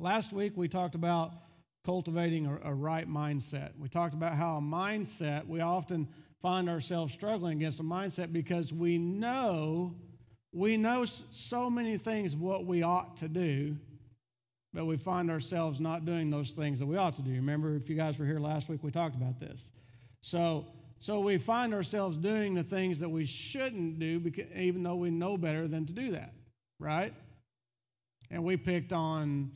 Last week we talked about cultivating a, a, right mindset. We talked about how a mindset, we often find ourselves struggling against a mindset because we know, we know so many things of what we ought to do, but we find ourselves not doing those things that we ought to do. Remember, if you guys were here last week, we talked about this. So, so we find ourselves doing the things that we shouldn't do, because, even though we know better than to do that, right? And we picked on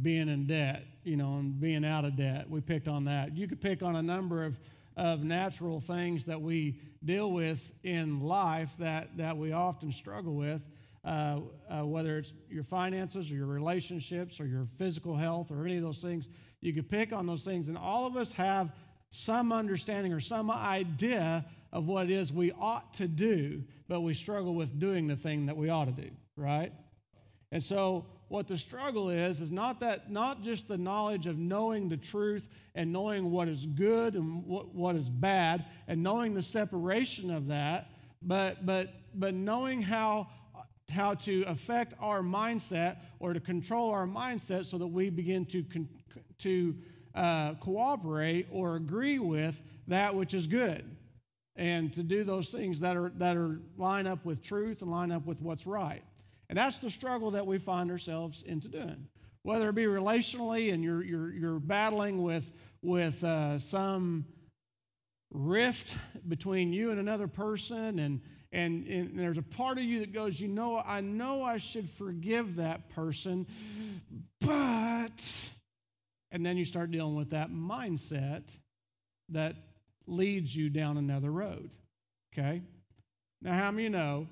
being in debt, you know, and being out of debt. We picked on that. You could pick on a number of, of natural things that we deal with in life that, that we often struggle with, uh, uh, whether it's your finances or your relationships or your physical health or any of those things. You could pick on those things, and all of us have some understanding or some idea of what it is we ought to do, but we struggle with doing the thing that we ought to do, right? And so what the struggle is is not that not just the knowledge of knowing the truth and knowing what is good and what, what is bad and knowing the separation of that but but but knowing how how to affect our mindset or to control our mindset so that we begin to to uh, cooperate or agree with that which is good and to do those things that are that are line up with truth and line up with what's right and that's the struggle that we find ourselves into doing. Whether it be relationally and you're, you're, you're battling with, with uh, some rift between you and another person, and, and, and there's a part of you that goes, You know, I know I should forgive that person, but. And then you start dealing with that mindset that leads you down another road. Okay? Now, how many you know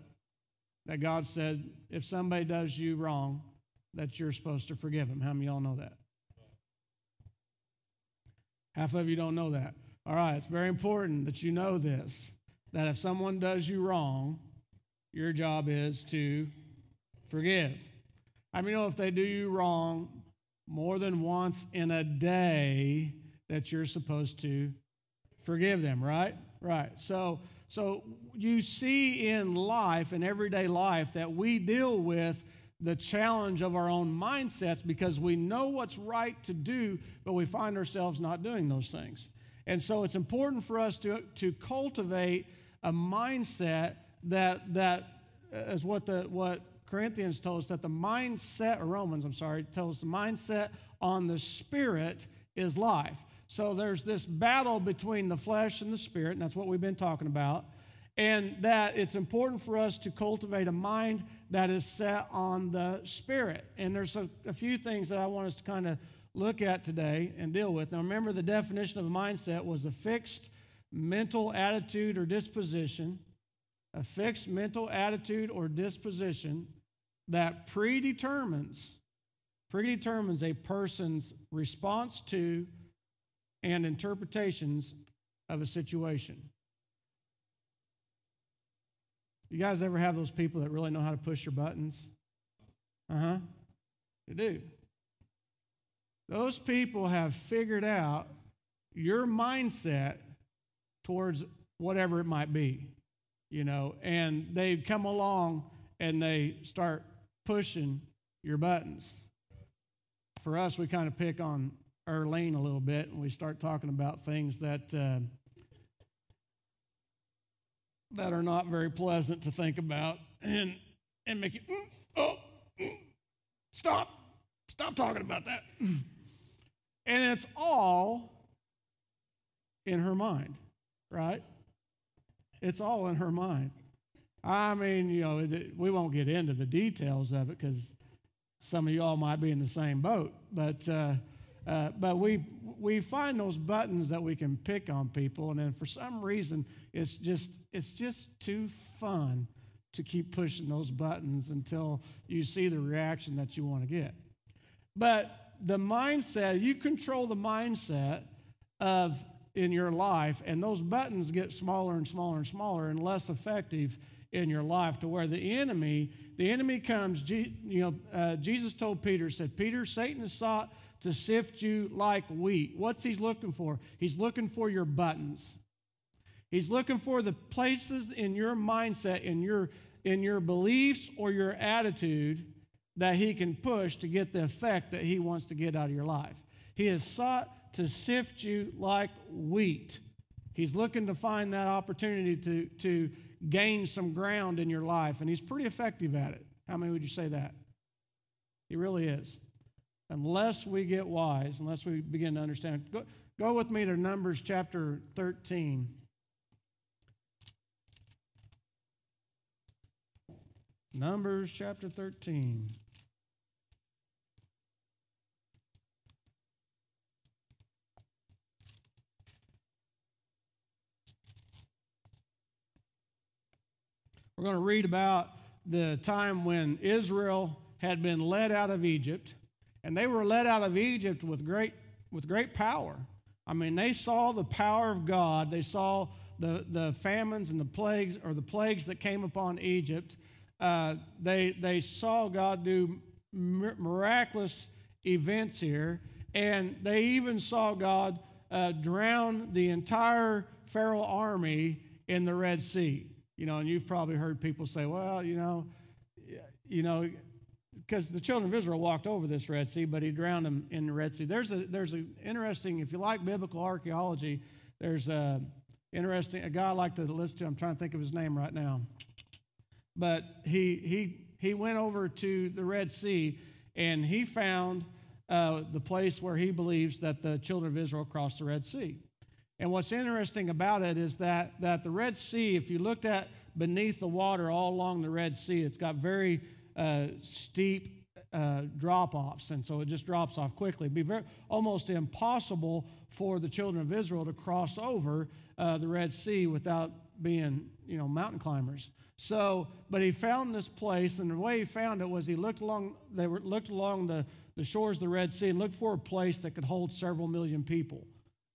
that God said if somebody does you wrong, that you're supposed to forgive them. How many of y'all know that? Half of you don't know that. All right, it's very important that you know this that if someone does you wrong, your job is to forgive. I mean, you know if they do you wrong more than once in a day, that you're supposed to forgive them, right? Right. So, so you see in life, in everyday life, that we deal with the challenge of our own mindsets because we know what's right to do, but we find ourselves not doing those things. And so it's important for us to, to cultivate a mindset that, that uh, is what, the, what Corinthians told us that the mindset, or Romans, I'm sorry, tells the mindset on the spirit is life. So there's this battle between the flesh and the spirit, and that's what we've been talking about. And that it's important for us to cultivate a mind that is set on the spirit. And there's a, a few things that I want us to kind of look at today and deal with. Now, remember, the definition of a mindset was a fixed mental attitude or disposition, a fixed mental attitude or disposition that predetermines predetermines a person's response to and interpretations of a situation. You guys ever have those people that really know how to push your buttons? Uh huh. They do. Those people have figured out your mindset towards whatever it might be, you know, and they come along and they start pushing your buttons. For us, we kind of pick on Erlene a little bit, and we start talking about things that uh, that are not very pleasant to think about, and and make you mm, oh mm, stop stop talking about that, and it's all in her mind, right? It's all in her mind. I mean, you know, we won't get into the details of it because some of y'all might be in the same boat, but. Uh, uh, but we, we find those buttons that we can pick on people, and then for some reason, it's just, it's just too fun to keep pushing those buttons until you see the reaction that you want to get. But the mindset, you control the mindset of in your life, and those buttons get smaller and smaller and smaller and less effective in your life to where the enemy the enemy comes you know uh, jesus told peter said peter satan has sought to sift you like wheat. What's he looking for? He's looking for your buttons. He's looking for the places in your mindset, in your, in your beliefs or your attitude that he can push to get the effect that he wants to get out of your life. He has sought to sift you like wheat. He's looking to find that opportunity to, to gain some ground in your life, and he's pretty effective at it. How many would you say that? He really is. Unless we get wise, unless we begin to understand. Go, go with me to Numbers chapter 13. Numbers chapter 13. We're going to read about the time when Israel had been led out of Egypt, and they were led out of Egypt with great, with great power. I mean, they saw the power of God. They saw the, the famines and the plagues, or the plagues that came upon Egypt. Uh, they, they saw God do miraculous events here, and they even saw God uh, drown the entire Pharaoh army in the Red Sea. You know, and you've probably heard people say, well, you know, you know, because the children of Israel walked over this Red Sea, but he drowned them in the Red Sea. There's a there's an interesting, if you like biblical archaeology, there's a interesting a guy I like to listen to. I'm trying to think of his name right now, but he he he went over to the Red Sea and he found uh, the place where he believes that the children of Israel crossed the Red Sea. And what's interesting about it is that, that the Red Sea, if you looked at beneath the water all along the Red Sea, it's got very uh, steep uh, drop offs, and so it just drops off quickly. It'd be very, almost impossible for the children of Israel to cross over uh, the Red Sea without being, you know, mountain climbers. So, but he found this place, and the way he found it was he looked along. They were, looked along the, the shores of the Red Sea and looked for a place that could hold several million people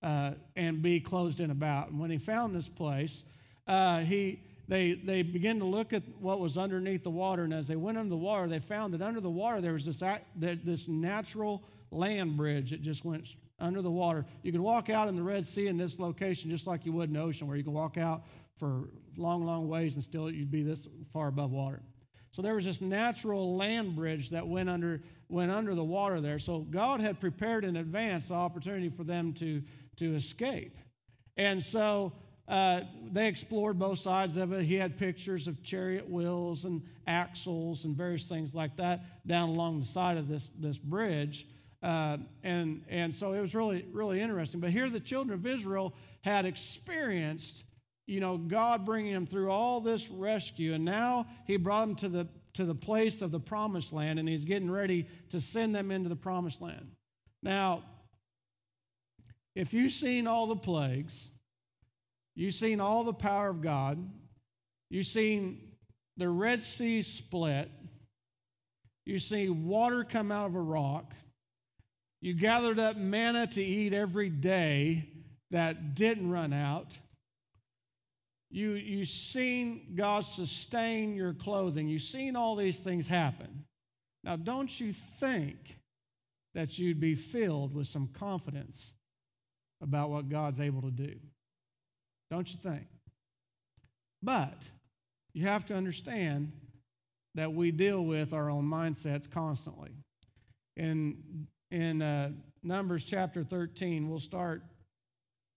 uh, and be closed in about. And when he found this place, uh, he, they, they began to look at what was underneath the water. And as they went under the water, they found that under the water there was this, this natural land bridge that just went under the water. You could walk out in the Red Sea in this location just like you would in the ocean, where you can walk out for long, long ways and still you'd be this far above water. So there was this natural land bridge that went under, went under the water there. So God had prepared in advance the opportunity for them to to escape. And so uh, they explored both sides of it. He had pictures of chariot wheels and axles and various things like that down along the side of this, this bridge. Uh, and, and so it was really, really interesting. But here the children of Israel had experienced, you know, God bringing them through all this rescue. And now he brought them to the, to the place of the promised land, and he's getting ready to send them into the promised land. Now, if you've seen all the plagues, you've seen all the power of God, you've seen the Red Sea split, you see water come out of a rock, you gathered up manna to eat every day that didn't run out. You, you've seen God sustain your clothing. You've seen all these things happen. Now, don't you think that you'd be filled with some confidence about what God's able to do. Don't you think? But you have to understand that we deal with our own mindsets constantly. In, in uh, Numbers chapter 13, we'll start.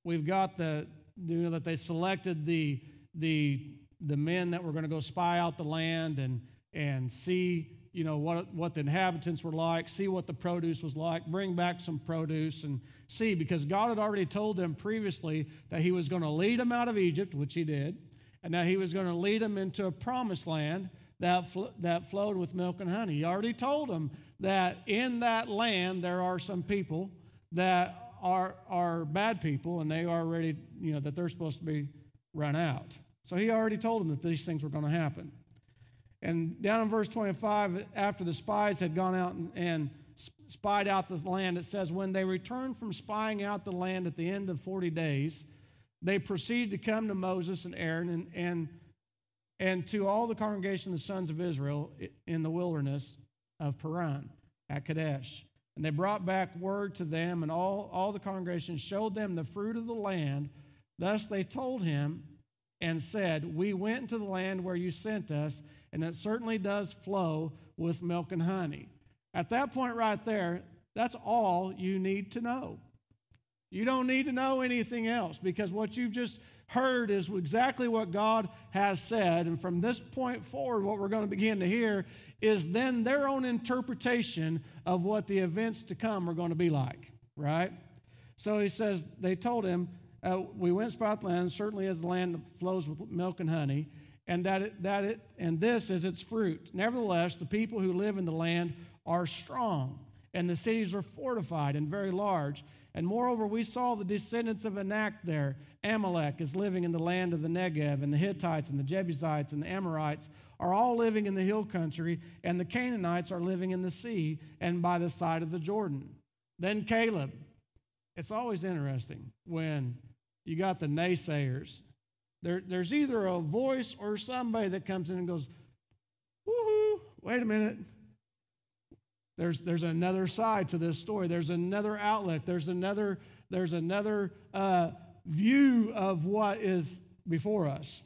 We've got the, you know, that they selected the, the, the men that were going to go spy out the land and, and see you know what, what the inhabitants were like see what the produce was like bring back some produce and see because god had already told them previously that he was going to lead them out of egypt which he did and that he was going to lead them into a promised land that, fl- that flowed with milk and honey. He already told them that in that land there are some people that are, are bad people and they are ready you know that they're supposed to be run out. So he already told them that these things were going to happen and down in verse 25, after the spies had gone out and, and spied out the land, it says, When they returned from spying out the land at the end of 40 days, they proceeded to come to Moses and Aaron and, and, and to all the congregation of the sons of Israel in the wilderness of Paran at Kadesh. And they brought back word to them, and all, all the congregation showed them the fruit of the land. Thus they told him, and said, We went into the land where you sent us, and it certainly does flow with milk and honey. At that point, right there, that's all you need to know. You don't need to know anything else because what you've just heard is exactly what God has said. And from this point forward, what we're going to begin to hear is then their own interpretation of what the events to come are going to be like, right? So he says, they told him, uh, We went spot the land, certainly as the land flows with milk and honey, and that it, that it, and this is its fruit. Nevertheless, the people who live in the land are strong, and the cities are fortified and very large. And moreover, we saw the descendants of Anak there. Amalek is living in the land of the Negev, and the Hittites and the Jebusites and the Amorites are all living in the hill country, and the Canaanites are living in the sea and by the side of the Jordan. Then Caleb. It's always interesting when you got the naysayers. There, there's either a voice or somebody that comes in and goes, woohoo, wait a minute. There's, there's another side to this story. There's another outlet. There's another, there's another uh, view of what is before us.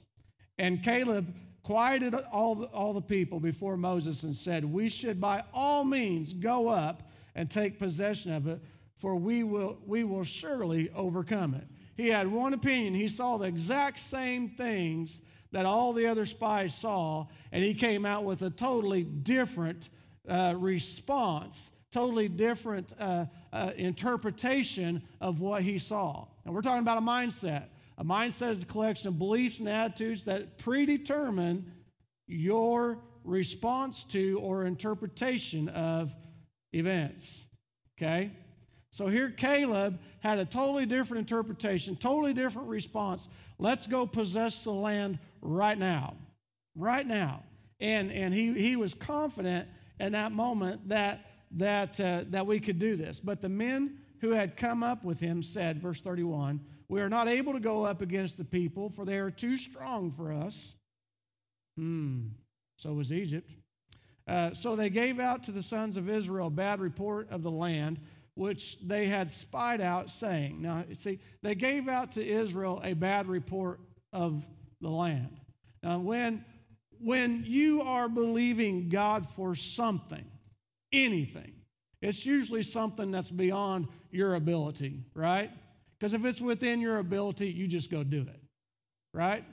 And Caleb quieted all the, all the people before Moses and said, We should by all means go up and take possession of it, for we will, we will surely overcome it. He had one opinion. He saw the exact same things that all the other spies saw, and he came out with a totally different uh, response, totally different uh, uh, interpretation of what he saw. And we're talking about a mindset. A mindset is a collection of beliefs and attitudes that predetermine your response to or interpretation of events. Okay? So here Caleb had a totally different interpretation, totally different response. Let's go possess the land right now. Right now. And, and he, he was confident in that moment that, that, uh, that we could do this. But the men who had come up with him said, verse 31, we are not able to go up against the people, for they are too strong for us. Hmm. So was Egypt. Uh, so they gave out to the sons of Israel a bad report of the land, which they had spied out, saying, Now, see, they gave out to Israel a bad report of the land. Now, when, when you are believing God for something, anything, it's usually something that's beyond your ability, right? Because if it's within your ability, you just go do it, right?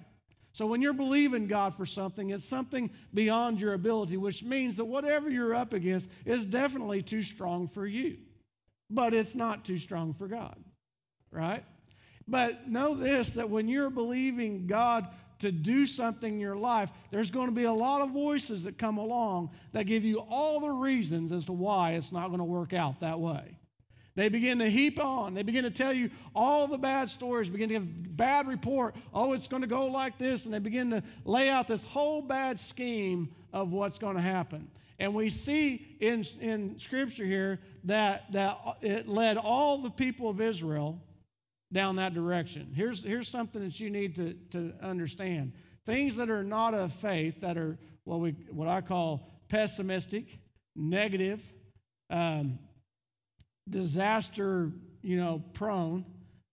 So when you're believing God for something, it's something beyond your ability, which means that whatever you're up against is definitely too strong for you. But it's not too strong for God, right? But know this that when you're believing God to do something in your life, there's going to be a lot of voices that come along that give you all the reasons as to why it's not going to work out that way. They begin to heap on. They begin to tell you all the bad stories, begin to give bad report. Oh, it's going to go like this. And they begin to lay out this whole bad scheme of what's going to happen. And we see in, in Scripture here that, that it led all the people of Israel down that direction. Here's, here's something that you need to, to understand things that are not of faith, that are what, we, what I call pessimistic, negative, um, disaster, you know, prone,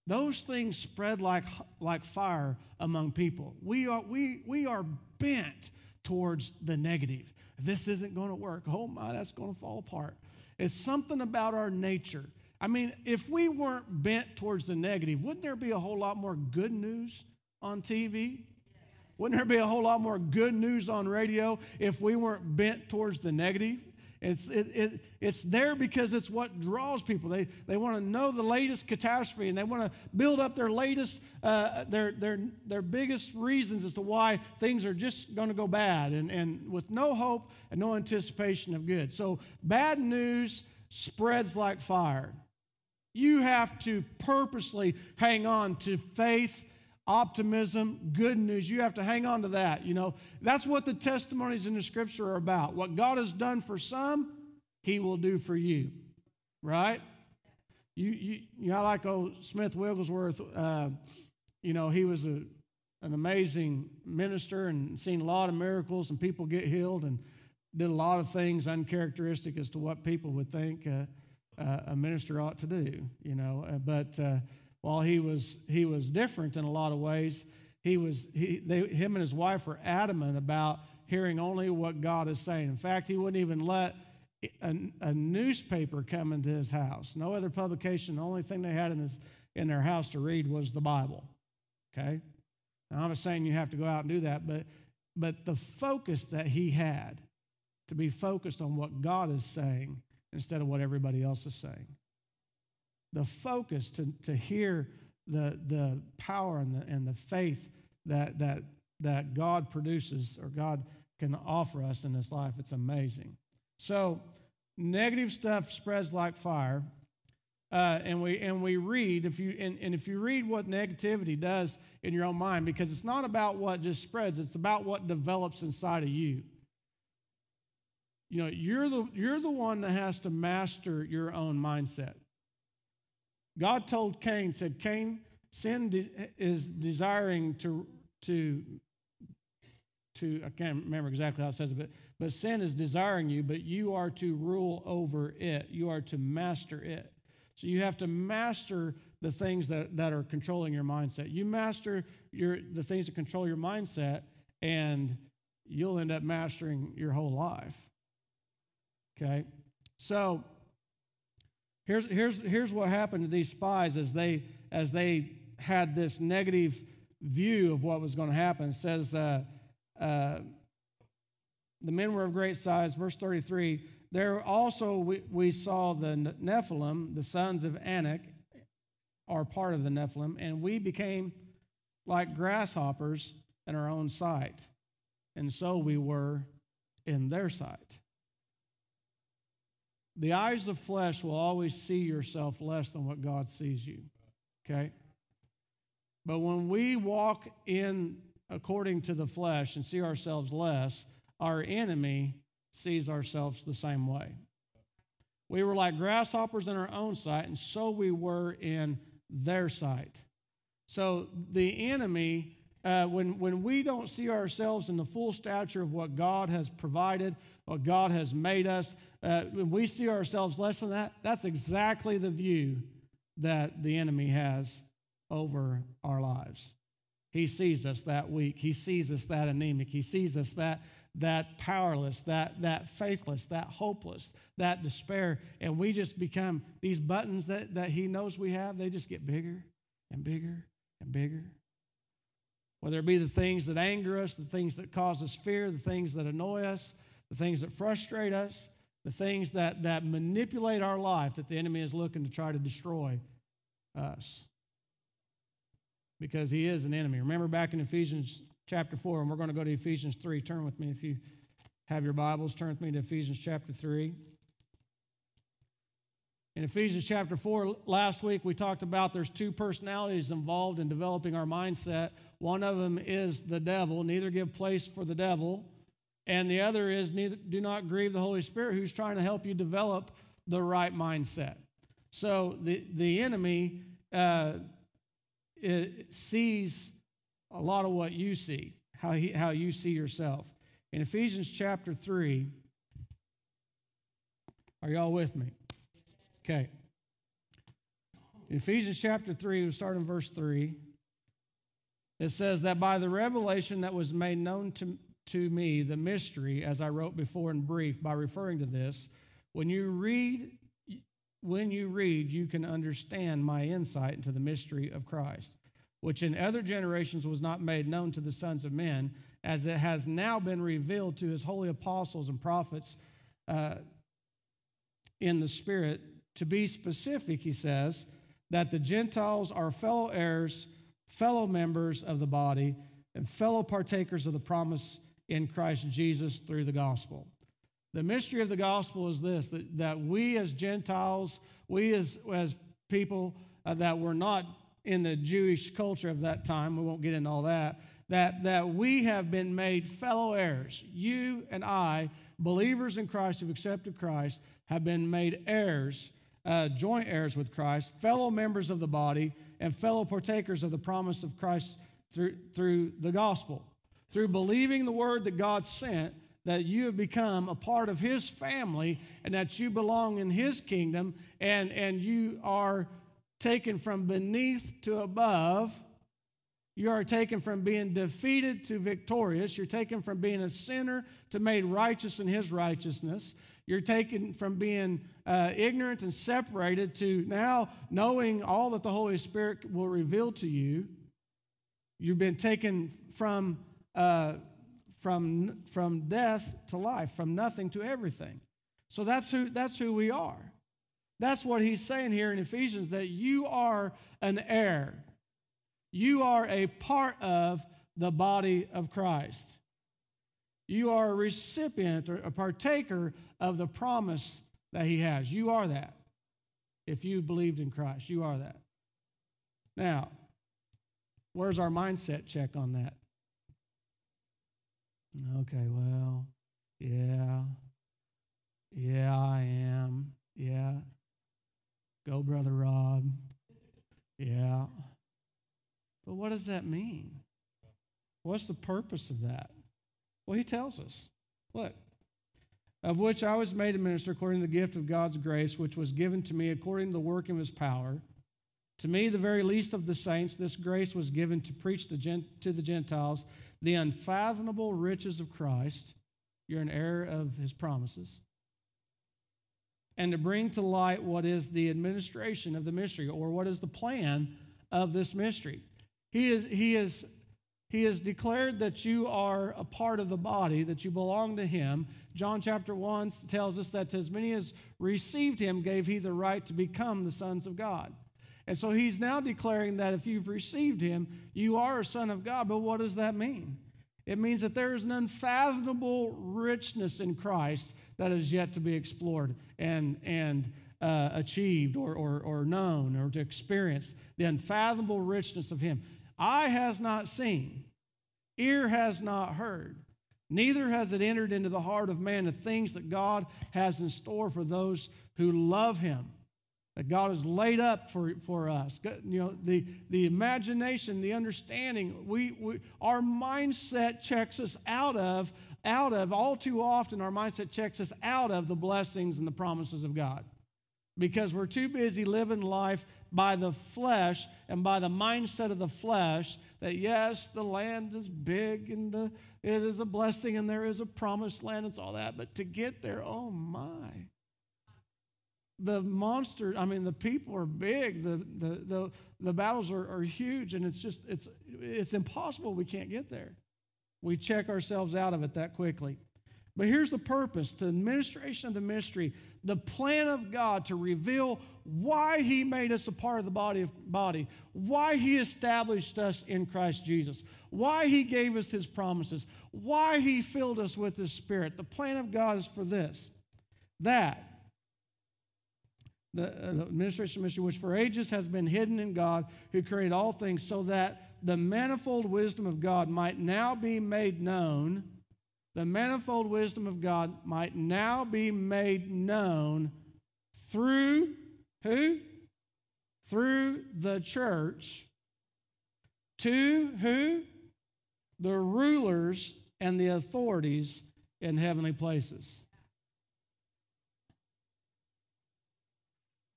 those things spread like, like fire among people. We are, we, we are bent towards the negative. This isn't going to work. Oh my, that's going to fall apart. It's something about our nature. I mean, if we weren't bent towards the negative, wouldn't there be a whole lot more good news on TV? Wouldn't there be a whole lot more good news on radio if we weren't bent towards the negative? It's, it, it, it's there because it's what draws people. They, they want to know the latest catastrophe and they want to build up their latest, uh, their, their, their biggest reasons as to why things are just going to go bad and, and with no hope and no anticipation of good. So bad news spreads like fire. You have to purposely hang on to faith optimism, good news. You have to hang on to that. You know, that's what the testimonies in the scripture are about. What God has done for some, He will do for you, right? You, you, you know, I like old Smith Wigglesworth. Uh, you know, he was a, an amazing minister and seen a lot of miracles and people get healed and did a lot of things uncharacteristic as to what people would think uh, uh, a minister ought to do. You know, uh, but uh, while he was, he was different in a lot of ways, he was he, they, him and his wife were adamant about hearing only what God is saying. In fact, he wouldn't even let a, a newspaper come into his house. No other publication. The only thing they had in his in their house to read was the Bible. Okay? Now, I'm not saying you have to go out and do that, but, but the focus that he had to be focused on what God is saying instead of what everybody else is saying. The focus to, to hear the, the power and the, and the faith that, that, that God produces or God can offer us in this life, it's amazing. So, negative stuff spreads like fire. Uh, and we and we read if you and, and if you read what negativity does in your own mind because it's not about what just spreads it's about what develops inside of you you know you're the you're the one that has to master your own mindset god told cain said cain sin de- is desiring to to to i can't remember exactly how it says it but but sin is desiring you but you are to rule over it you are to master it so you have to master the things that, that are controlling your mindset. You master your, the things that control your mindset, and you'll end up mastering your whole life. Okay? So here's, here's, here's what happened to these spies as they, as they had this negative view of what was going to happen. It says, uh, uh, the men were of great size. Verse 33 there also we, we saw the Nephilim, the sons of Anak, are part of the Nephilim, and we became like grasshoppers in our own sight. And so we were in their sight. The eyes of flesh will always see yourself less than what God sees you. Okay? But when we walk in according to the flesh and see ourselves less, our enemy sees ourselves the same way. We were like grasshoppers in our own sight, and so we were in their sight. So the enemy, uh, when, when we don't see ourselves in the full stature of what God has provided, what God has made us, uh, when we see ourselves less than that, that's exactly the view that the enemy has over our lives. He sees us that weak. He sees us that anemic. He sees us that that powerless, that, that faithless, that hopeless, that despair. And we just become these buttons that, that He knows we have, they just get bigger and bigger and bigger. Whether it be the things that anger us, the things that cause us fear, the things that annoy us, the things that frustrate us, the things that, that manipulate our life that the enemy is looking to try to destroy us. Because he is an enemy. Remember back in Ephesians chapter 4, and we're going to go to Ephesians 3. Turn with me if you have your Bibles. Turn with me to Ephesians chapter 3. In Ephesians chapter 4, last week we talked about there's two personalities involved in developing our mindset. One of them is the devil, neither give place for the devil. And the other is neither, do not grieve the Holy Spirit, who's trying to help you develop the right mindset. So the, the enemy uh, sees a lot of what you see, how, he, how you see yourself. In Ephesians chapter 3, are y'all with me? Okay. In Ephesians chapter 3, we start in verse 3. It says that by the revelation that was made known to, to me, the mystery, as I wrote before in brief, by referring to this, when you read, when you read, you can understand my insight into the mystery of Christ which in other generations was not made known to the sons of men, as it has now been revealed to his holy apostles and prophets uh, in the Spirit. To be specific, he says, that the Gentiles are fellow heirs, fellow members of the body, and fellow partakers of the promise in Christ Jesus through the gospel. The mystery of the gospel is this that, that we as Gentiles, we as, as people uh, that were not in the Jewish culture of that time, we won't get into all that, that, that we have been made fellow heirs. You and I, believers in Christ who've accepted Christ, have been made heirs, uh, joint heirs with Christ, fellow members of the body, and fellow partakers of the promise of Christ through, through the gospel. Through believing the word that God sent, that you have become a part of his family and that you belong in his kingdom and, and you are taken from beneath to above You are taken from being defeated to victorious. You're taken from being a sinner to made righteous in his righteousness. You're taken from being uh, ignorant and separated to now knowing all that the Holy Spirit will reveal to you. You've been taken from, uh, from, from death to life, from nothing to everything. So that's who, that's who we are. That's what he's saying here in Ephesians that you are an heir. You are a part of the body of Christ. You are a recipient or a partaker of the promise that he has. You are that. If you've believed in Christ, you are that. Now, where's our mindset check on that? Okay, well, yeah. Yeah, I am. Yeah. Go, Brother Rob. Yeah. But what does that mean? What's the purpose of that? Well, he tells us. Look, of which I was made a minister according to the gift of God's grace, which was given to me according to the work of his power. To me, the very least of the saints, this grace was given to preach the to the Gentiles the unfathomable riches of Christ. You're an heir of his promises. And to bring to light what is the administration of the mystery, or what is the plan of this mystery. He is, he is he has declared that you are a part of the body, that you belong to Him. John chapter 1 tells us that to as many as received Him, gave He the right to become the sons of God. And so He's now declaring that if you've received Him, you are a son of God. But what does that mean? It means that there is an unfathomable richness in Christ that is yet to be explored and, and uh, achieved or, or, or known or to experience the unfathomable richness of Him. Eye has not seen, ear has not heard, neither has it entered into the heart of man the things that God has in store for those who love him. That God has laid up for, for us. You know, the, the imagination, the understanding, we, we, our mindset checks us out of, out of, all too often, our mindset checks us out of the blessings and the promises of God because we're too busy living life by the flesh and by the mindset of the flesh that yes, the land is big and the, it is a blessing and there is a promised land and all that, but to get there, oh my. The monster, I mean, the people are big, the, the, the, the battles are, are huge, and it's just, it's, it's impossible we can't get there. We check ourselves out of it that quickly. But here's the purpose the administration of the mystery, the plan of God to reveal why He made us a part of the body, of, body, why He established us in Christ Jesus, why He gave us His promises, why He filled us with His Spirit. The plan of God is for this that the, uh, the administration mystery, which for ages has been hidden in God who created all things, so that the manifold wisdom of God might now be made known the manifold wisdom of God might now be made known through who? Through the church to who? The rulers and the authorities in heavenly places.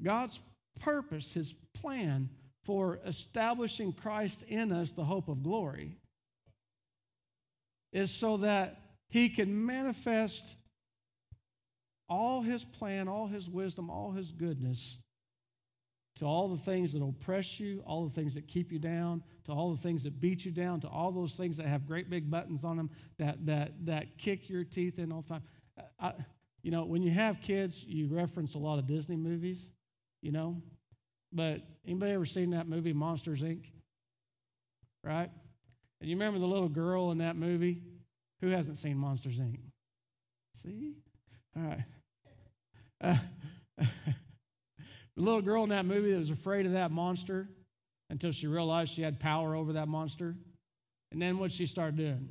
God's purpose, his plan for establishing Christ in us, the hope of glory, is so that he can manifest all his plan, all his wisdom, all his goodness to all the things that oppress you, all the things that keep you down, to all the things that beat you down, to all those things that have great big buttons on them that, that, that kick your teeth in all the time. I, you know, when you have kids, you reference a lot of Disney movies, you know. But anybody ever seen that movie, Monsters, Inc.? Right? And you remember the little girl in that movie? Who hasn't seen Monsters, Inc.? See? All right. Uh, the little girl in that movie that was afraid of that monster until she realized she had power over that monster. And then what she started doing?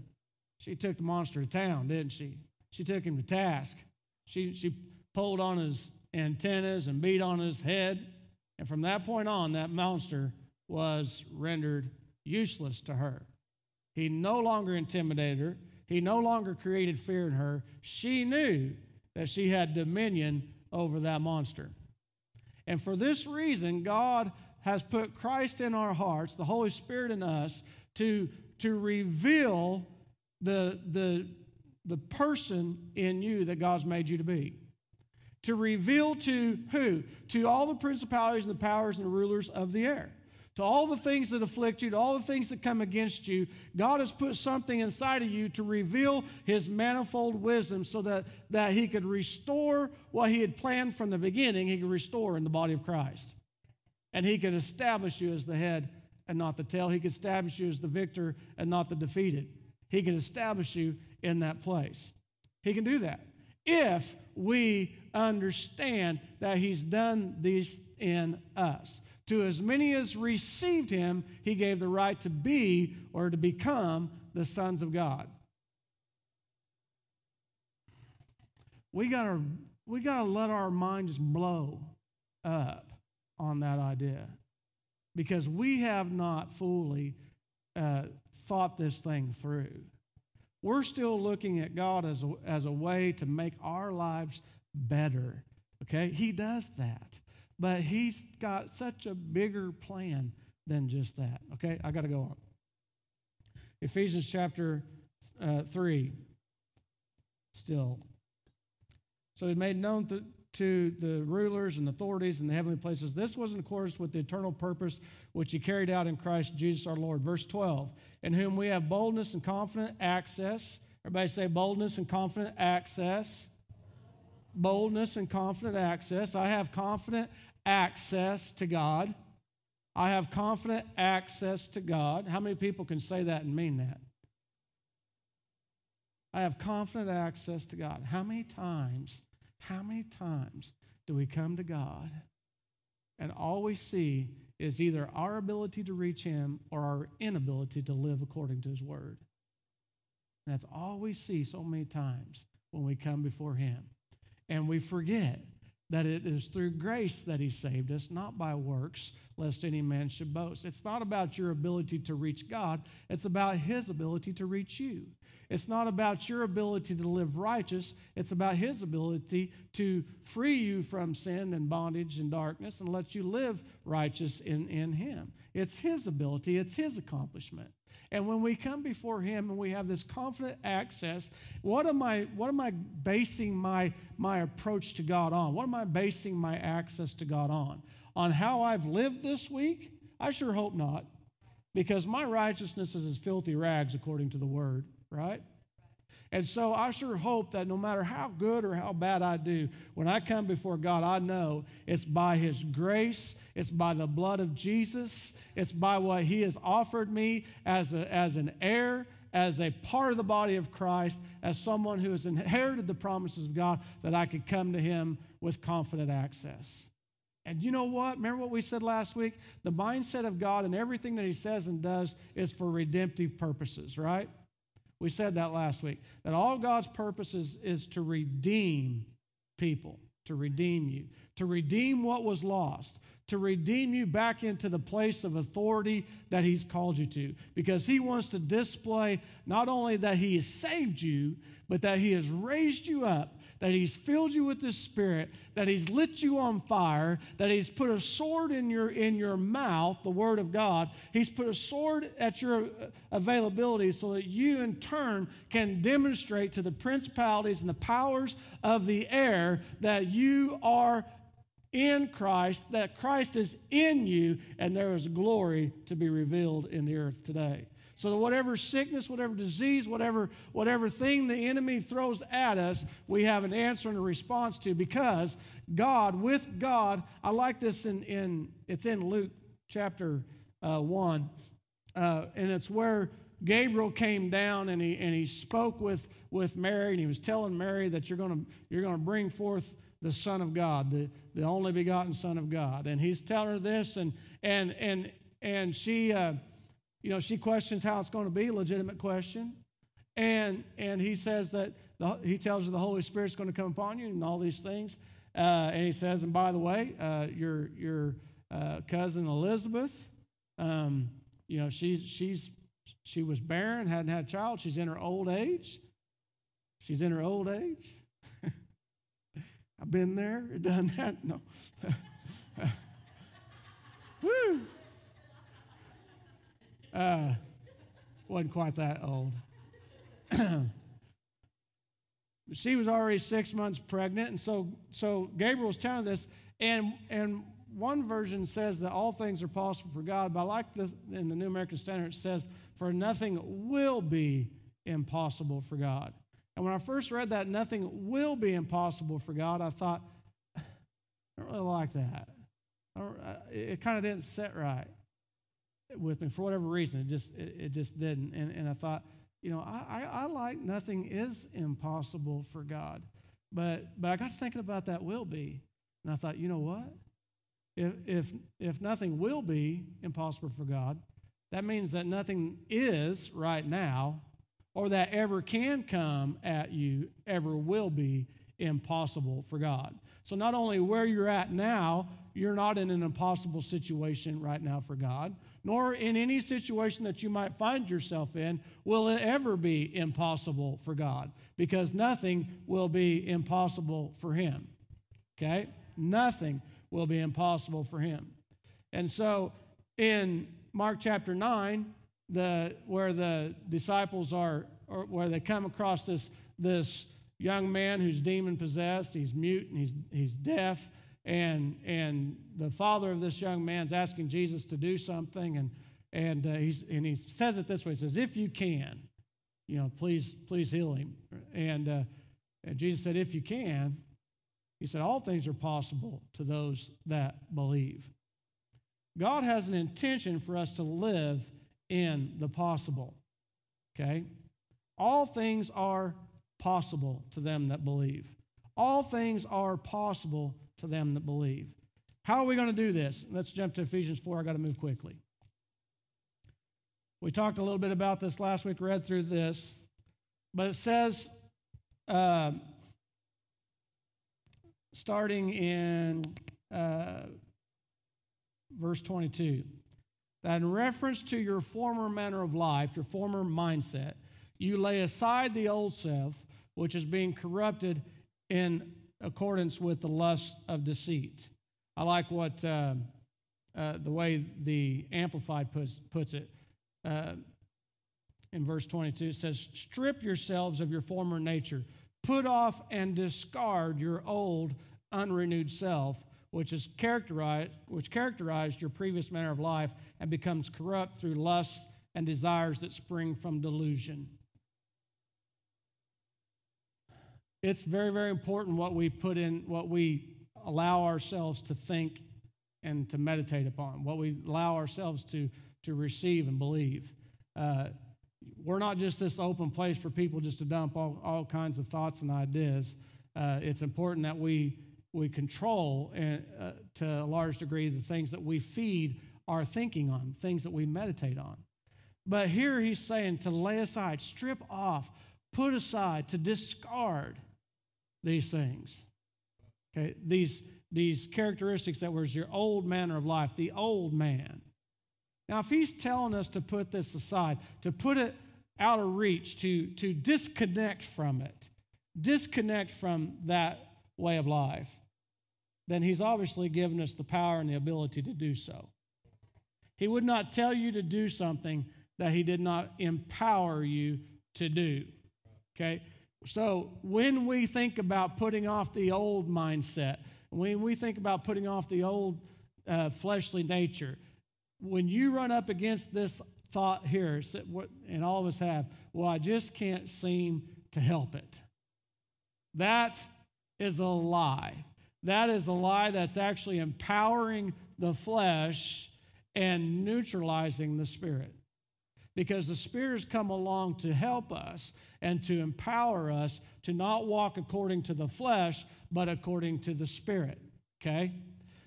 She took the monster to town, didn't she? She took him to task. She, she pulled on his antennas and beat on his head. And from that point on, that monster was rendered useless to her. He no longer intimidated her. He no longer created fear in her. She knew that she had dominion over that monster. And for this reason, God has put Christ in our hearts, the Holy Spirit in us, to, to reveal the, the, the person in you that God's made you to be. To reveal to who? To all the principalities and the powers and the rulers of the air. To all the things that afflict you, to all the things that come against you, God has put something inside of you to reveal His manifold wisdom so that, that He could restore what He had planned from the beginning, He could restore in the body of Christ. And He could establish you as the head and not the tail. He could establish you as the victor and not the defeated. He can establish you in that place. He can do that if we understand that He's done these in us. To as many as received Him, He gave the right to be or to become the sons of God. We gotta, we gotta let our mind just blow up on that idea because we have not fully uh, thought this thing through. We're still looking at God as a, as a way to make our lives better. Okay? He does that. But He's got such a bigger plan than just that. Okay? I got to go on. Ephesians chapter uh, 3. Still. So He made known to, to the rulers and authorities in the heavenly places. This was in accordance with the eternal purpose which he carried out in Christ Jesus our Lord. Verse 12, in whom we have boldness and confident access. Everybody say boldness and confident access. Boldness and confident access. I have confident access to God. I have confident access to God. How many people can say that and mean that? I have confident access to God. How many times, how many times do we come to God and all we see is either our ability to reach Him or our inability to live according to His Word. And that's all we see so many times when we come before Him. And we forget that it is through grace that He saved us, not by works, lest any man should boast. It's not about your ability to reach God, it's about His ability to reach you. It's not about your ability to live righteous, it's about His ability to free you from sin and bondage and darkness and let you live righteous in, in Him. It's His ability, it's His accomplishment. And when we come before Him and we have this confident access, what am I, what am I basing my, my approach to God on? What am I basing my access to God on? On how I've lived this week? I sure hope not, because my righteousness is as filthy rags according to the Word right? And so I sure hope that no matter how good or how bad I do, when I come before God, I know it's by His grace, it's by the blood of Jesus, it's by what He has offered me as, a, as an heir, as a part of the body of Christ, as someone who has inherited the promises of God, that I could come to Him with confident access. And you know what? Remember what we said last week? The mindset of God and everything that He says and does is for redemptive purposes, right? We said that last week. That all God's purpose is, is to redeem people, to redeem you, to redeem what was lost, to redeem you back into the place of authority that He's called you to. Because He wants to display not only that He has saved you, but that He has raised you up that He's filled you with the Spirit, that He's lit you on fire, that He's put a sword in your, in your mouth, the Word of God. He's put a sword at your uh, availability so that you, in turn, can demonstrate to the principalities and the powers of the air that you are in Christ, that Christ is in you, and there is glory to be revealed in the earth today. So that whatever sickness, whatever disease, whatever, whatever thing the enemy throws at us, we have an answer and a response to because God, with God, I like this in, in it's in Luke chapter uh, 1, uh, and it's where Gabriel came down and he, and he spoke with, with Mary, and he was telling Mary that you're going you're going to bring forth the Son of God, the, the only begotten Son of God. And he's telling her this, and, and, and, and she. Uh, you know, she questions how it's going to be, legitimate question. And, and he says that the, he tells her the Holy Spirit's going to come upon you and all these things. Uh, and he says, and by the way, uh, your, your uh, cousin Elizabeth, um, you know, she's, she's, she was barren, hadn't had a child. She's in her old age. She's in her old age. I've been there, done that. No. Woo. Uh, wasn't quite that old. she was already six months pregnant, and so so Gabriel was telling this, and and one version says that all things are possible for God, but I like this in the New American Standard. It says, "For nothing will be impossible for God." And when I first read that, nothing will be impossible for God, I thought, I don't really like that. it kind of didn't sit right with me for whatever reason. It just it, it just didn't. And, and I thought, you know, I, I, I like nothing is impossible for God. But but I got thinking about that will be. And I thought, you know what? If if if nothing will be impossible for God, that means that nothing is right now or that ever can come at you ever will be impossible for God. So not only where you're at now, you're not in an impossible situation right now for God, nor in any situation that you might find yourself in will it ever be impossible for God, because nothing will be impossible for Him. Okay? Nothing will be impossible for Him. And so in Mark chapter 9, the, where the disciples are, or where they come across this, this young man who's demon possessed, he's mute and he's, he's deaf, and and the father of this young man's asking Jesus to do something, and and uh, he's and he says it this way: he says, "If you can, you know, please please heal him." And uh, and Jesus said, "If you can," he said, "All things are possible to those that believe." God has an intention for us to live in the possible. Okay, all things are possible to them that believe. All things are possible to them that believe. How are we going to do this? Let's jump to Ephesians 4. i got to move quickly. We talked a little bit about this last week, read through this, but it says, uh, starting in uh, verse 22, that in reference to your former manner of life, your former mindset, you lay aside the old self, which is being corrupted in accordance with the lust of deceit. I like what uh, uh, the way the Amplified puts, puts it. Uh, in verse 22, it says, Strip yourselves of your former nature, put off and discard your old, unrenewed self, which is characterized, which characterized your previous manner of life and becomes corrupt through lusts and desires that spring from delusion. It's very, very important what we put in, what we allow ourselves to think and to meditate upon, what we allow ourselves to, to receive and believe. Uh, we're not just this open place for people just to dump all, all kinds of thoughts and ideas. Uh, it's important that we, we control and, uh, to a large degree the things that we feed our thinking on, things that we meditate on. But here he's saying to lay aside, strip off, put aside, to discard these things. Okay, these, these characteristics that was your old manner of life, the old man. Now, if he's telling us to put this aside, to put it out of reach, to, to disconnect from it, disconnect from that way of life, then he's obviously given us the power and the ability to do so. He would not tell you to do something that he did not empower you to do. Okay? So, when we think about putting off the old mindset, when we think about putting off the old uh, fleshly nature, when you run up against this thought here, and all of us have, well, I just can't seem to help it. That is a lie. That is a lie that's actually empowering the flesh and neutralizing the spirit because the Spirit has come along to help us and to empower us to not walk according to the flesh, but according to the Spirit. Okay?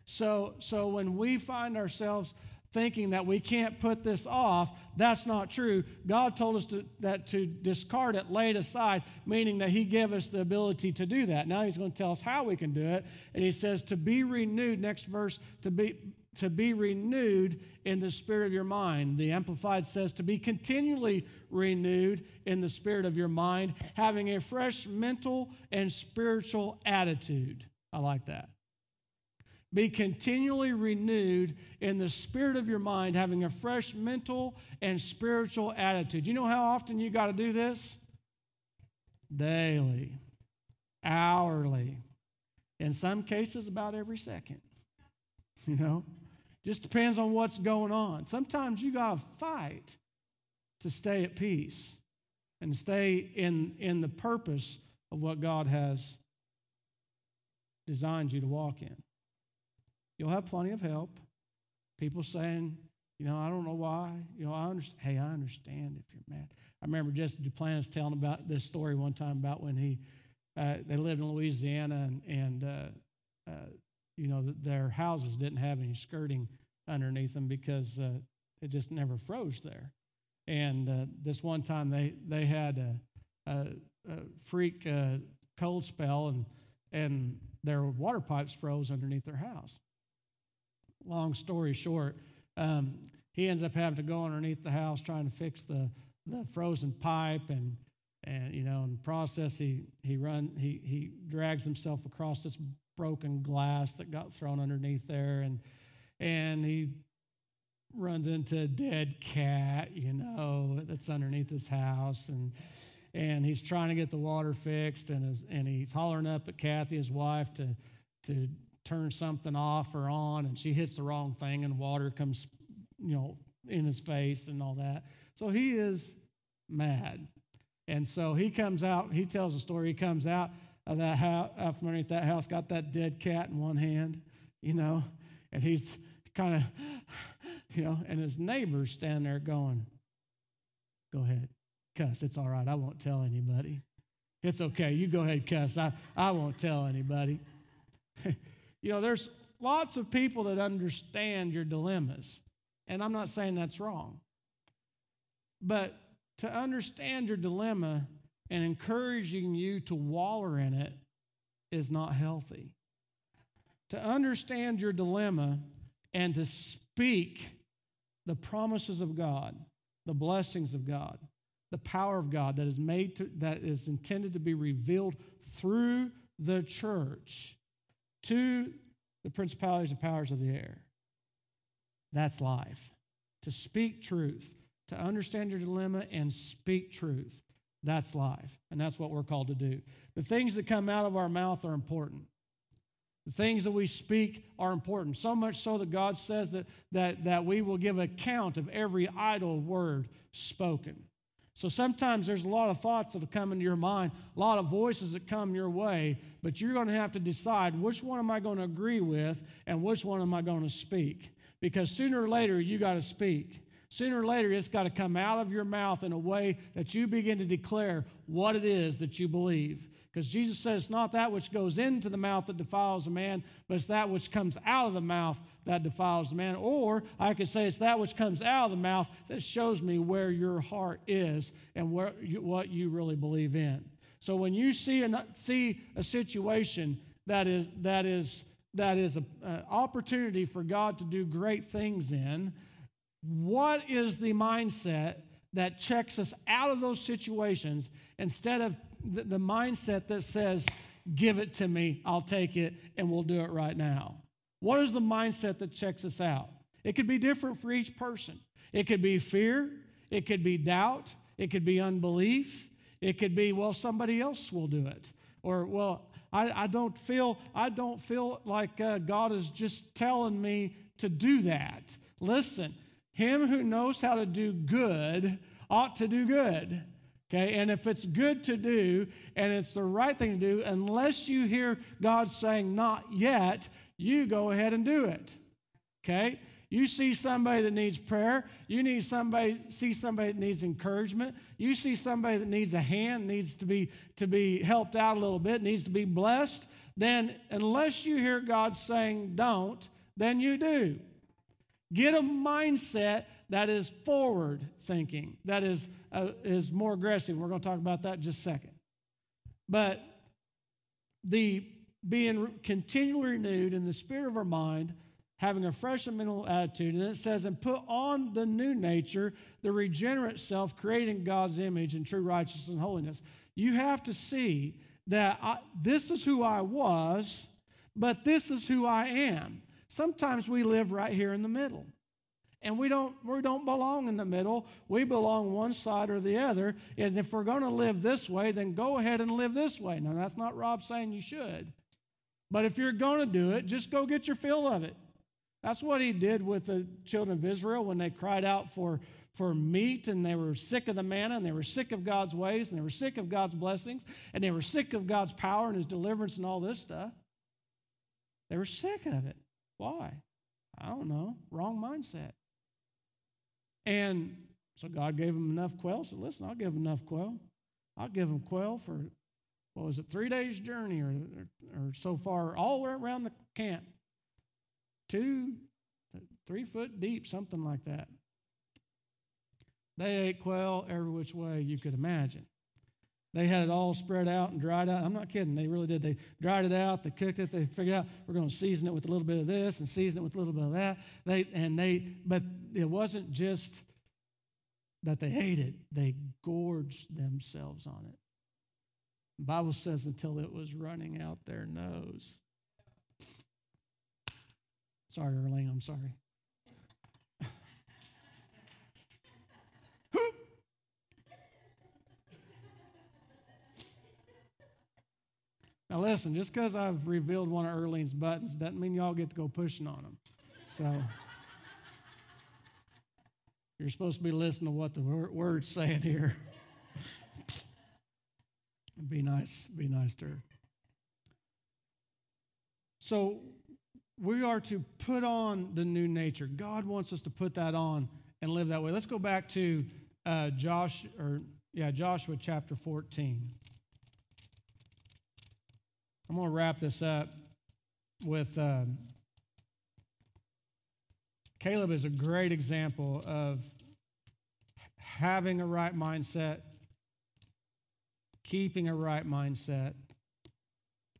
So, so when we find ourselves thinking that we can't put this off, that's not true. God told us to, that to discard it, lay it aside, meaning that He gave us the ability to do that. Now He's going to tell us how we can do it. And He says to be renewed, next verse, to be to be renewed in the spirit of your mind. The Amplified says to be continually renewed in the spirit of your mind, having a fresh mental and spiritual attitude. I like that. Be continually renewed in the spirit of your mind, having a fresh mental and spiritual attitude. You know how often you got to do this? Daily, hourly, in some cases, about every second. You know, just depends on what's going on. Sometimes you got to fight to stay at peace and stay in, in the purpose of what God has designed you to walk in. You'll have plenty of help. People saying, you know, I don't know why. You know, I understand. Hey, I understand if you're mad. I remember Jesse Duplantis telling about this story one time about when he uh, they lived in Louisiana and, and uh, uh, you know their houses didn't have any skirting underneath them because uh, it just never froze there. And uh, this one time they they had a, a, a freak uh, cold spell and and their water pipes froze underneath their house. Long story short, um, he ends up having to go underneath the house trying to fix the the frozen pipe and and you know in the process he he run he he drags himself across this broken glass that got thrown underneath there and and he runs into a dead cat you know that's underneath his house and and he's trying to get the water fixed and his, and he's hollering up at Kathy his wife to to turn something off or on and she hits the wrong thing and water comes you know in his face and all that so he is mad. And so he comes out, he tells a story. He comes out of that house, from underneath that house, got that dead cat in one hand, you know, and he's kind of, you know, and his neighbor's standing there going, Go ahead, cuss. It's all right. I won't tell anybody. It's okay. You go ahead, cuss. I, I won't tell anybody. you know, there's lots of people that understand your dilemmas. And I'm not saying that's wrong. But to understand your dilemma and encouraging you to waller in it is not healthy. To understand your dilemma and to speak the promises of God, the blessings of God, the power of God that is made to, that is intended to be revealed through the church to the principalities and powers of the air. That's life. To speak truth, to understand your dilemma and speak truth. That's life, and that's what we're called to do. The things that come out of our mouth are important. The things that we speak are important, so much so that God says that, that, that we will give account of every idle word spoken. So sometimes there's a lot of thoughts that will come into your mind, a lot of voices that come your way, but you're going to have to decide which one am I going to agree with and which one am I going to speak. Because sooner or later, you got to speak. Sooner or later, it's got to come out of your mouth in a way that you begin to declare what it is that you believe. Because Jesus said it's not that which goes into the mouth that defiles a man, but it's that which comes out of the mouth that defiles a man. Or I could say it's that which comes out of the mouth that shows me where your heart is and where you, what you really believe in. So when you see a, see a situation that is, that is, that is an opportunity for God to do great things in, what is the mindset that checks us out of those situations instead of the, the mindset that says, Give it to me, I'll take it, and we'll do it right now? What is the mindset that checks us out? It could be different for each person. It could be fear, it could be doubt, it could be unbelief, it could be, well, somebody else will do it. Or, well, I, I don't feel I don't feel like uh, God is just telling me to do that. Listen, him who knows how to do good ought to do good. Okay, and if it's good to do and it's the right thing to do, unless you hear God saying not yet, you go ahead and do it. Okay? You see somebody that needs prayer, you need somebody see somebody that needs encouragement, you see somebody that needs a hand, needs to be to be helped out a little bit, needs to be blessed, then unless you hear God saying don't, then you do. Get a mindset that is forward thinking, that is, uh, is more aggressive. We're going to talk about that in just a second. But the being continually renewed in the spirit of our mind, having a fresh and mental attitude, and it says, and put on the new nature, the regenerate self, creating God's image in true righteousness and holiness. You have to see that I, this is who I was but this is who I am. Sometimes we live right here in the middle. And we don't, we don't belong in the middle. We belong one side or the other. And if we're going to live this way, then go ahead and live this way. Now, that's not Rob saying you should. But if you're going to do it, just go get your fill of it. That's what he did with the children of Israel when they cried out for, for meat and they were sick of the manna and they were sick of God's ways and they were sick of God's blessings and they were sick of God's power and his deliverance and all this stuff. They were sick of it. Why? I don't know. Wrong mindset. And so God gave them enough quail. So listen, I'll give them enough quail. I'll give them quail for, what was it, three days' journey or, or, or so far, all around the camp. Two, three foot deep, something like that. They ate quail every which way you could imagine. They had it all spread out and dried out. I'm not kidding. They really did. They dried it out. They cooked it. They figured out we're going to season it with a little bit of this and season it with a little bit of that. They and they, but it wasn't just that they ate it. They gorged themselves on it. The Bible says until it was running out their nose. Sorry, Erling. I'm sorry. Now, listen, just because I've revealed one of Erling's buttons doesn't mean y'all get to go pushing on them. So, you're supposed to be listening to what the word's saying here. be nice, be nice to her. So, we are to put on the new nature. God wants us to put that on and live that way. Let's go back to uh, Josh, or yeah, Joshua chapter 14. I'm going to wrap this up with uh, Caleb is a great example of having a right mindset, keeping a right mindset,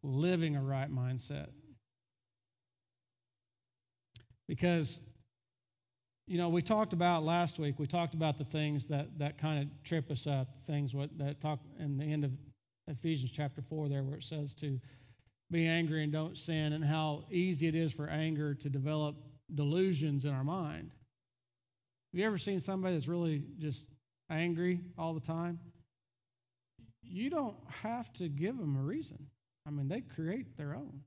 living a right mindset. Because, you know, we talked about last week, we talked about the things that, that kind of trip us up, things what, that talk in the end of Ephesians chapter 4 there, where it says to be angry and don't sin, and how easy it is for anger to develop delusions in our mind. Have you ever seen somebody that's really just angry all the time? You don't have to give them a reason. I mean, they create their own.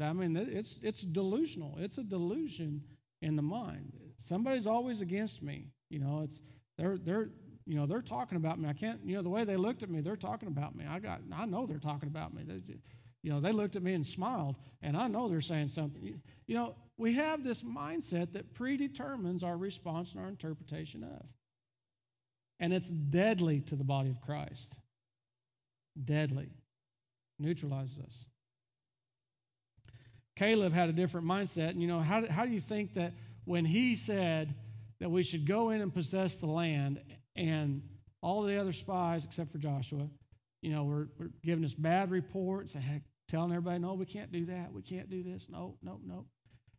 I mean, it's it's delusional. It's a delusion in the mind. Somebody's always against me. You know, it's they're they're you know they're talking about me. I can't. You know, the way they looked at me, they're talking about me. I got. I know they're talking about me. They, you know, they looked at me and smiled, and I know they're saying something. You know, we have this mindset that predetermines our response and our interpretation of. And it's deadly to the body of Christ. Deadly. Neutralizes us. Caleb had a different mindset. And, you know, how, how do you think that when he said that we should go in and possess the land, and all the other spies, except for Joshua, you know, were, were giving us bad reports and telling everybody, no, we can't do that. We can't do this. No, no, no.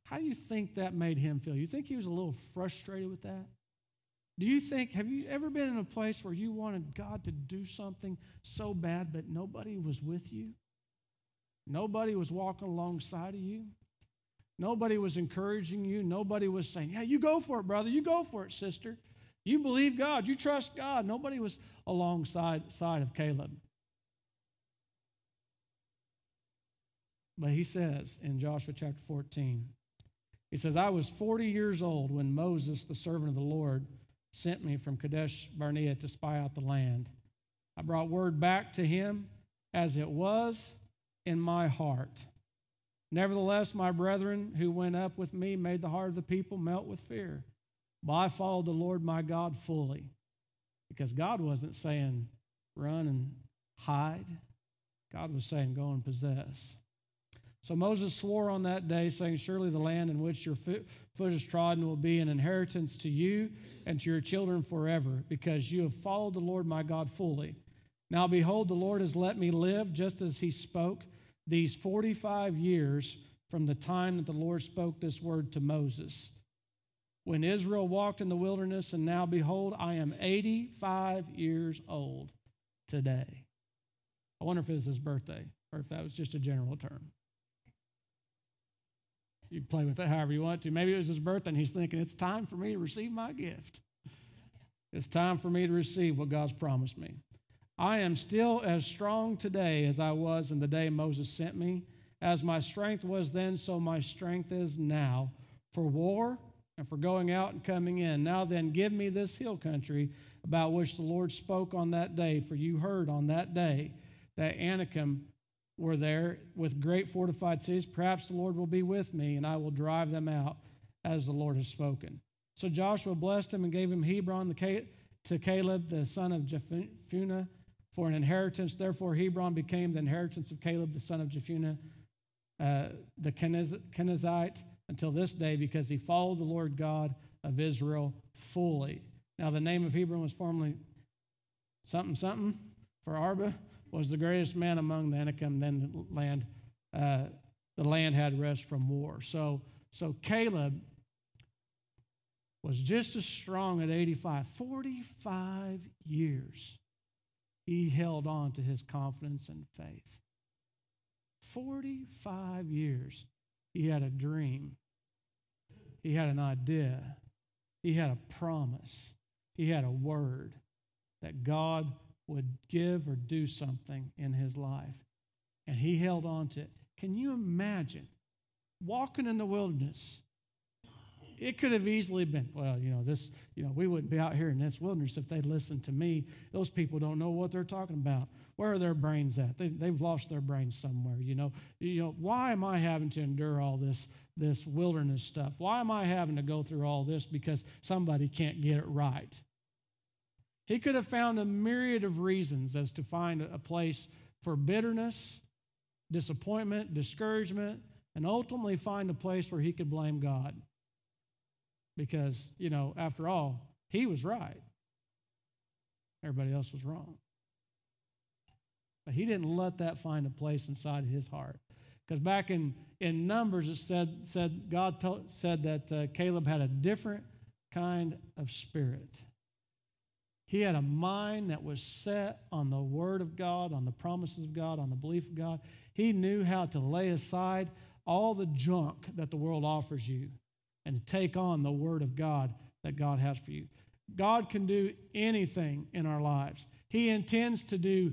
How do you think that made him feel? You think he was a little frustrated with that? Do you think, have you ever been in a place where you wanted God to do something so bad, but nobody was with you? Nobody was walking alongside of you? Nobody was encouraging you? Nobody was saying, yeah, you go for it, brother. You go for it, sister. You believe God. You trust God. Nobody was alongside side of Caleb. But he says in Joshua chapter 14, he says, I was 40 years old when Moses, the servant of the Lord, sent me from Kadesh Barnea to spy out the land. I brought word back to him as it was in my heart. Nevertheless, my brethren who went up with me made the heart of the people melt with fear. But I followed the Lord my God fully. Because God wasn't saying, run and hide. God was saying, go and possess. So Moses swore on that day, saying, Surely the land in which your foot is trodden will be an inheritance to you and to your children forever, because you have followed the Lord my God fully. Now behold, the Lord has let me live just as he spoke these 45 years from the time that the Lord spoke this word to Moses. When Israel walked in the wilderness, and now behold, I am 85 years old today. I wonder if it's his birthday or if that was just a general term. You play with it however you want to. Maybe it was his birthday and he's thinking, it's time for me to receive my gift. It's time for me to receive what God's promised me. I am still as strong today as I was in the day Moses sent me. As my strength was then, so my strength is now for war and for going out and coming in. Now then, give me this hill country about which the Lord spoke on that day, for you heard on that day that Anakim were there with great fortified cities. Perhaps the Lord will be with me, and I will drive them out as the Lord has spoken. So Joshua blessed him and gave him Hebron to Caleb, the son of Jephunneh, for an inheritance. Therefore, Hebron became the inheritance of Caleb, the son of Jephunneh, uh, the Kenizzite, until this day, because he followed the Lord God of Israel fully. Now, the name of Hebron was formerly something something for Arba, was the greatest man among the Anakim. Then the land, uh, the land had rest from war. So, so Caleb was just as strong at 85. 45 years he held on to his confidence and faith. 45 years he had a dream, he had an idea, he had a promise, he had a word that God would give or do something in his life. And he held on to it. Can you imagine walking in the wilderness? It could have easily been, well, you know, this, you know, we wouldn't be out here in this wilderness if they'd listened to me. Those people don't know what they're talking about. Where are their brains at? They, they've lost their brains somewhere, you know. You know, why am I having to endure all this, this wilderness stuff? Why am I having to go through all this because somebody can't get it right? He could have found a myriad of reasons as to find a place for bitterness, disappointment, discouragement, and ultimately find a place where he could blame God. Because, you know, after all, he was right. Everybody else was wrong. But he didn't let that find a place inside his heart. Because back in, in Numbers, it said, said God told, said that uh, Caleb had a different kind of spirit. He had a mind that was set on the Word of God, on the promises of God, on the belief of God. He knew how to lay aside all the junk that the world offers you and to take on the Word of God that God has for you. God can do anything in our lives. He intends to do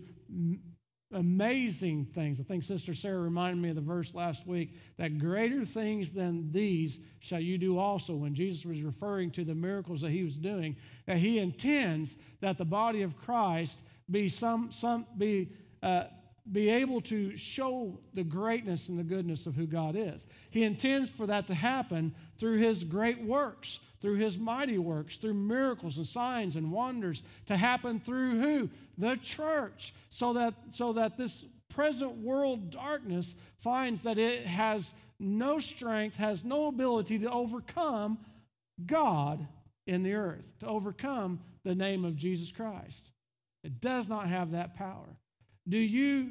amazing things. I think Sister Sarah reminded me of the verse last week that greater things than these shall you do also when Jesus was referring to the miracles that he was doing that he intends that the body of Christ be some some be uh, be able to show the greatness and the goodness of who God is. He intends for that to happen through his great works, through his mighty works, through miracles and signs and wonders to happen through who? The church. So that so that this present world darkness finds that it has no strength, has no ability to overcome God in the earth, to overcome the name of Jesus Christ. It does not have that power. Do you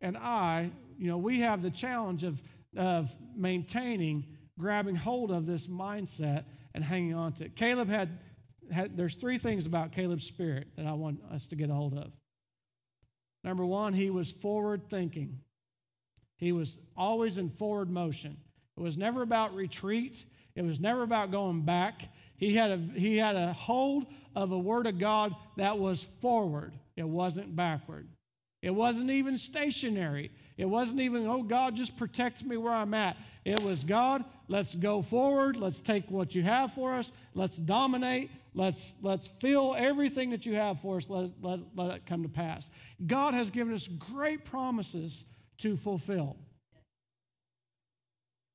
and I, you know, we have the challenge of, of maintaining, grabbing hold of this mindset and hanging on to it. Caleb had, there's three things about Caleb's spirit that I want us to get a hold of. Number one, he was forward thinking. He was always in forward motion. It was never about retreat. It was never about going back. He had a, he had a hold of a word of God that was forward. It wasn't backward. It wasn't even stationary. It wasn't even, oh, God, just protect me where I'm at. It was, God, let's go forward. Let's take what you have for us. Let's dominate. Let's, let's fill everything that you have for us. Let, let, let it come to pass. God has given us great promises to fulfill.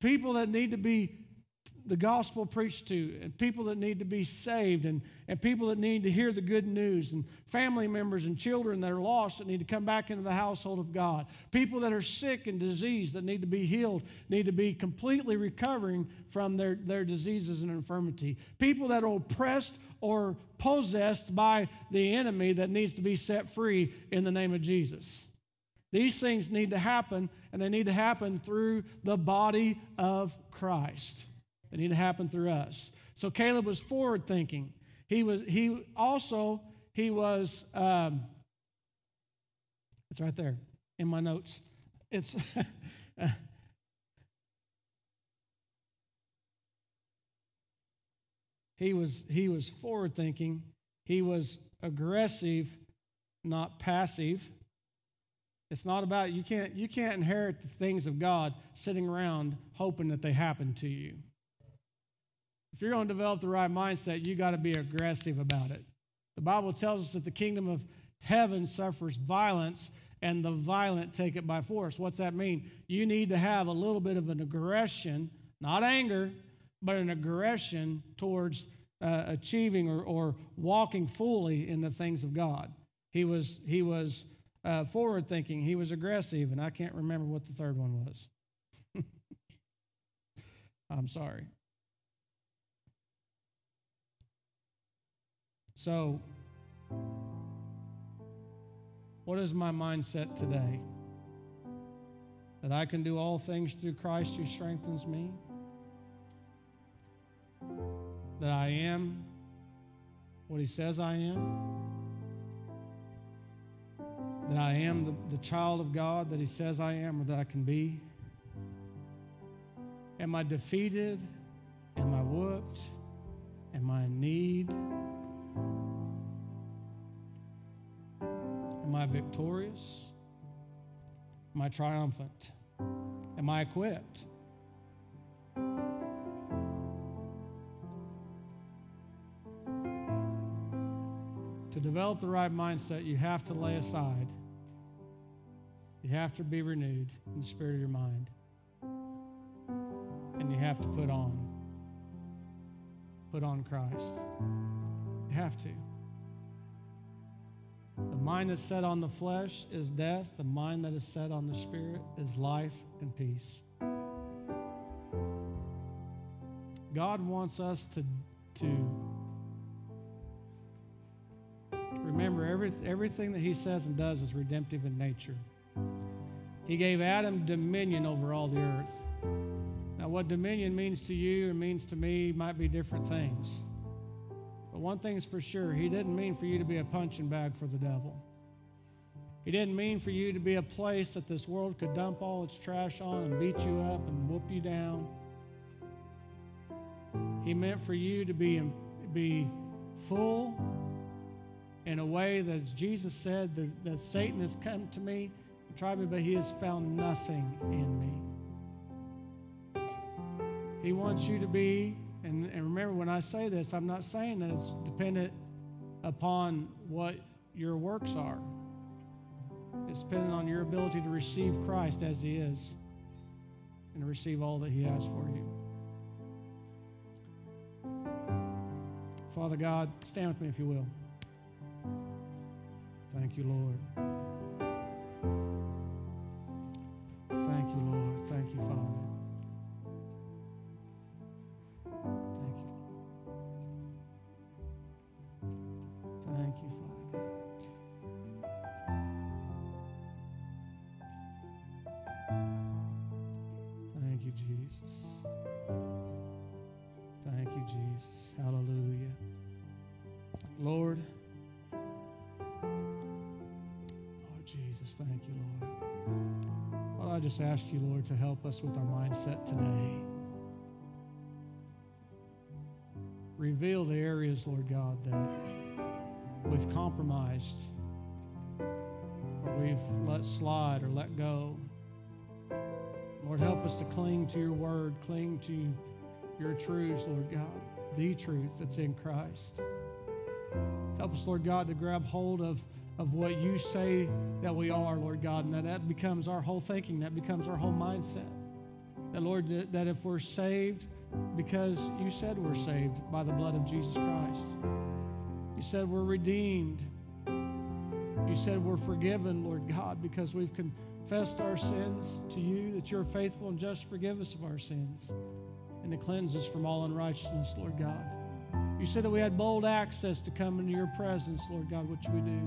People that need to be the gospel preached to, and people that need to be saved, and, and people that need to hear the good news, and family members and children that are lost that need to come back into the household of God, people that are sick and diseased that need to be healed, need to be completely recovering from their, their diseases and infirmity, people that are oppressed or possessed by the enemy that needs to be set free in the name of Jesus. These things need to happen, and they need to happen through the body of Christ that need to happen through us. So Caleb was forward thinking. He was he also he was um, it's right there in my notes. It's He was, he was forward thinking. He was aggressive, not passive. It's not about you can't you can't inherit the things of God sitting around hoping that they happen to you. If you're going to develop the right mindset, you got to be aggressive about it. The Bible tells us that the kingdom of heaven suffers violence and the violent take it by force. What's that mean? You need to have a little bit of an aggression, not anger, but an aggression towards uh, achieving or, or walking fully in the things of God. He was, he was uh, forward thinking, he was aggressive, and I can't remember what the third one was. I'm sorry. So, what is my mindset today? That I can do all things through Christ who strengthens me? That I am what He says I am? That I am the, the child of God that He says I am or that I can be? Am I defeated? Am I whooped? Am I in need? I victorious? Am I triumphant? Am I equipped? To develop the right mindset, you have to lay aside. You have to be renewed in the spirit of your mind. And you have to put on. Put on Christ. You have to. The mind that's set on the flesh is death. The mind that is set on the spirit is life and peace. God wants us to, to remember every, everything that He says and does is redemptive in nature. He gave Adam dominion over all the earth. Now, what dominion means to you or means to me might be different things. One thing's for sure, He didn't mean for you to be a punching bag for the devil. He didn't mean for you to be a place that this world could dump all its trash on and beat you up and whoop you down. He meant for you to be, be full in a way that, as Jesus said, that, that Satan has come to me, and tried me, but he has found nothing in me. He wants you to be and, and remember, when I say this, I'm not saying that it's dependent upon what your works are. It's dependent on your ability to receive Christ as He is and to receive all that He has for you. Father God, stand with me if you will. Thank you, Lord. Thank you, Lord. Thank you, Father. Thank you, Lord. Well, I just ask you, Lord, to help us with our mindset today. Reveal the areas, Lord God, that we've compromised, or we've let slide or let go. Lord, help us to cling to your word, cling to your truths, Lord God, the truth that's in Christ. Help us, Lord God, to grab hold of of what you say that we are, Lord God, and that that becomes our whole thinking, that becomes our whole mindset. That, Lord, that if we're saved because you said we're saved by the blood of Jesus Christ, you said we're redeemed, you said we're forgiven, Lord God, because we've confessed our sins to you, that you're faithful and just forgive us of our sins and to cleanse us from all unrighteousness, Lord God. You said that we had bold access to come into your presence, Lord God, which we do.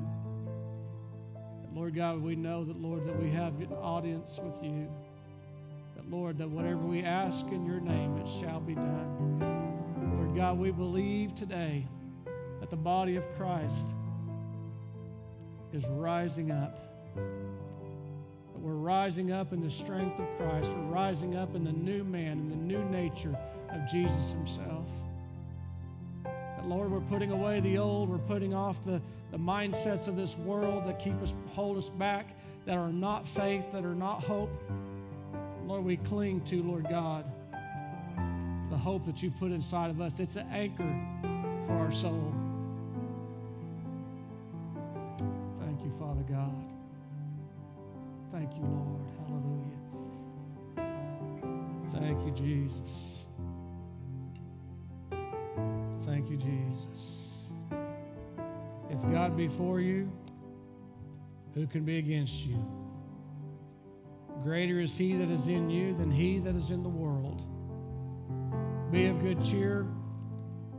Lord God, we know that, Lord, that we have an audience with you. That, Lord, that whatever we ask in your name, it shall be done. Lord God, we believe today that the body of Christ is rising up. That we're rising up in the strength of Christ. We're rising up in the new man, in the new nature of Jesus himself. That, Lord, we're putting away the old, we're putting off the, the mindsets of this world that keep us, hold us back, that are not faith, that are not hope. Lord, we cling to, Lord God, the hope that you've put inside of us. It's an anchor for our soul. Thank you, Father God. Thank you, Lord. Hallelujah. Thank you, Jesus. Thank you, Jesus. If God be for you, who can be against you? Greater is he that is in you than he that is in the world. Be of good cheer.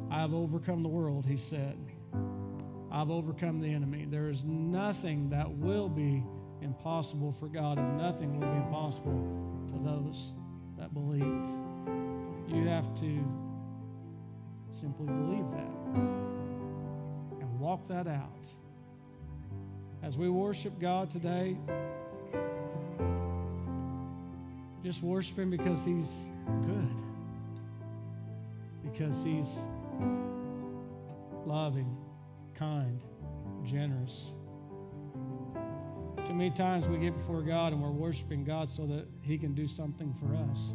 I have overcome the world, he said. I've overcome the enemy. There is nothing that will be impossible for God, and nothing will be impossible to those that believe. You have to simply believe that walk that out. As we worship God today, just worship Him because He's good, because He's loving, kind, generous. Too many times we get before God and we're worshiping God so that He can do something for us.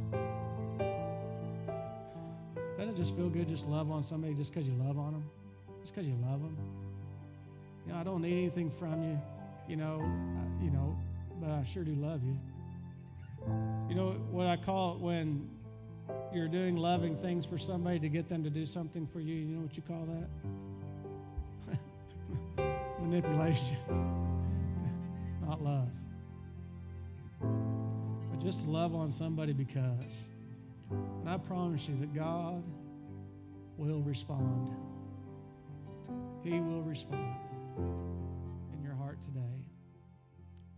Doesn't it just feel good just love on somebody just because you love on them? Just because you love them? You know, I don't need anything from you, you know, uh, you know, but I sure do love you. You know what I call it when you're doing loving things for somebody to get them to do something for you? You know what you call that? Manipulation, not love. But just love on somebody because. And I promise you that God will respond. He will respond in your heart today.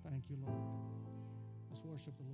Thank you, Lord. Let's worship the Lord.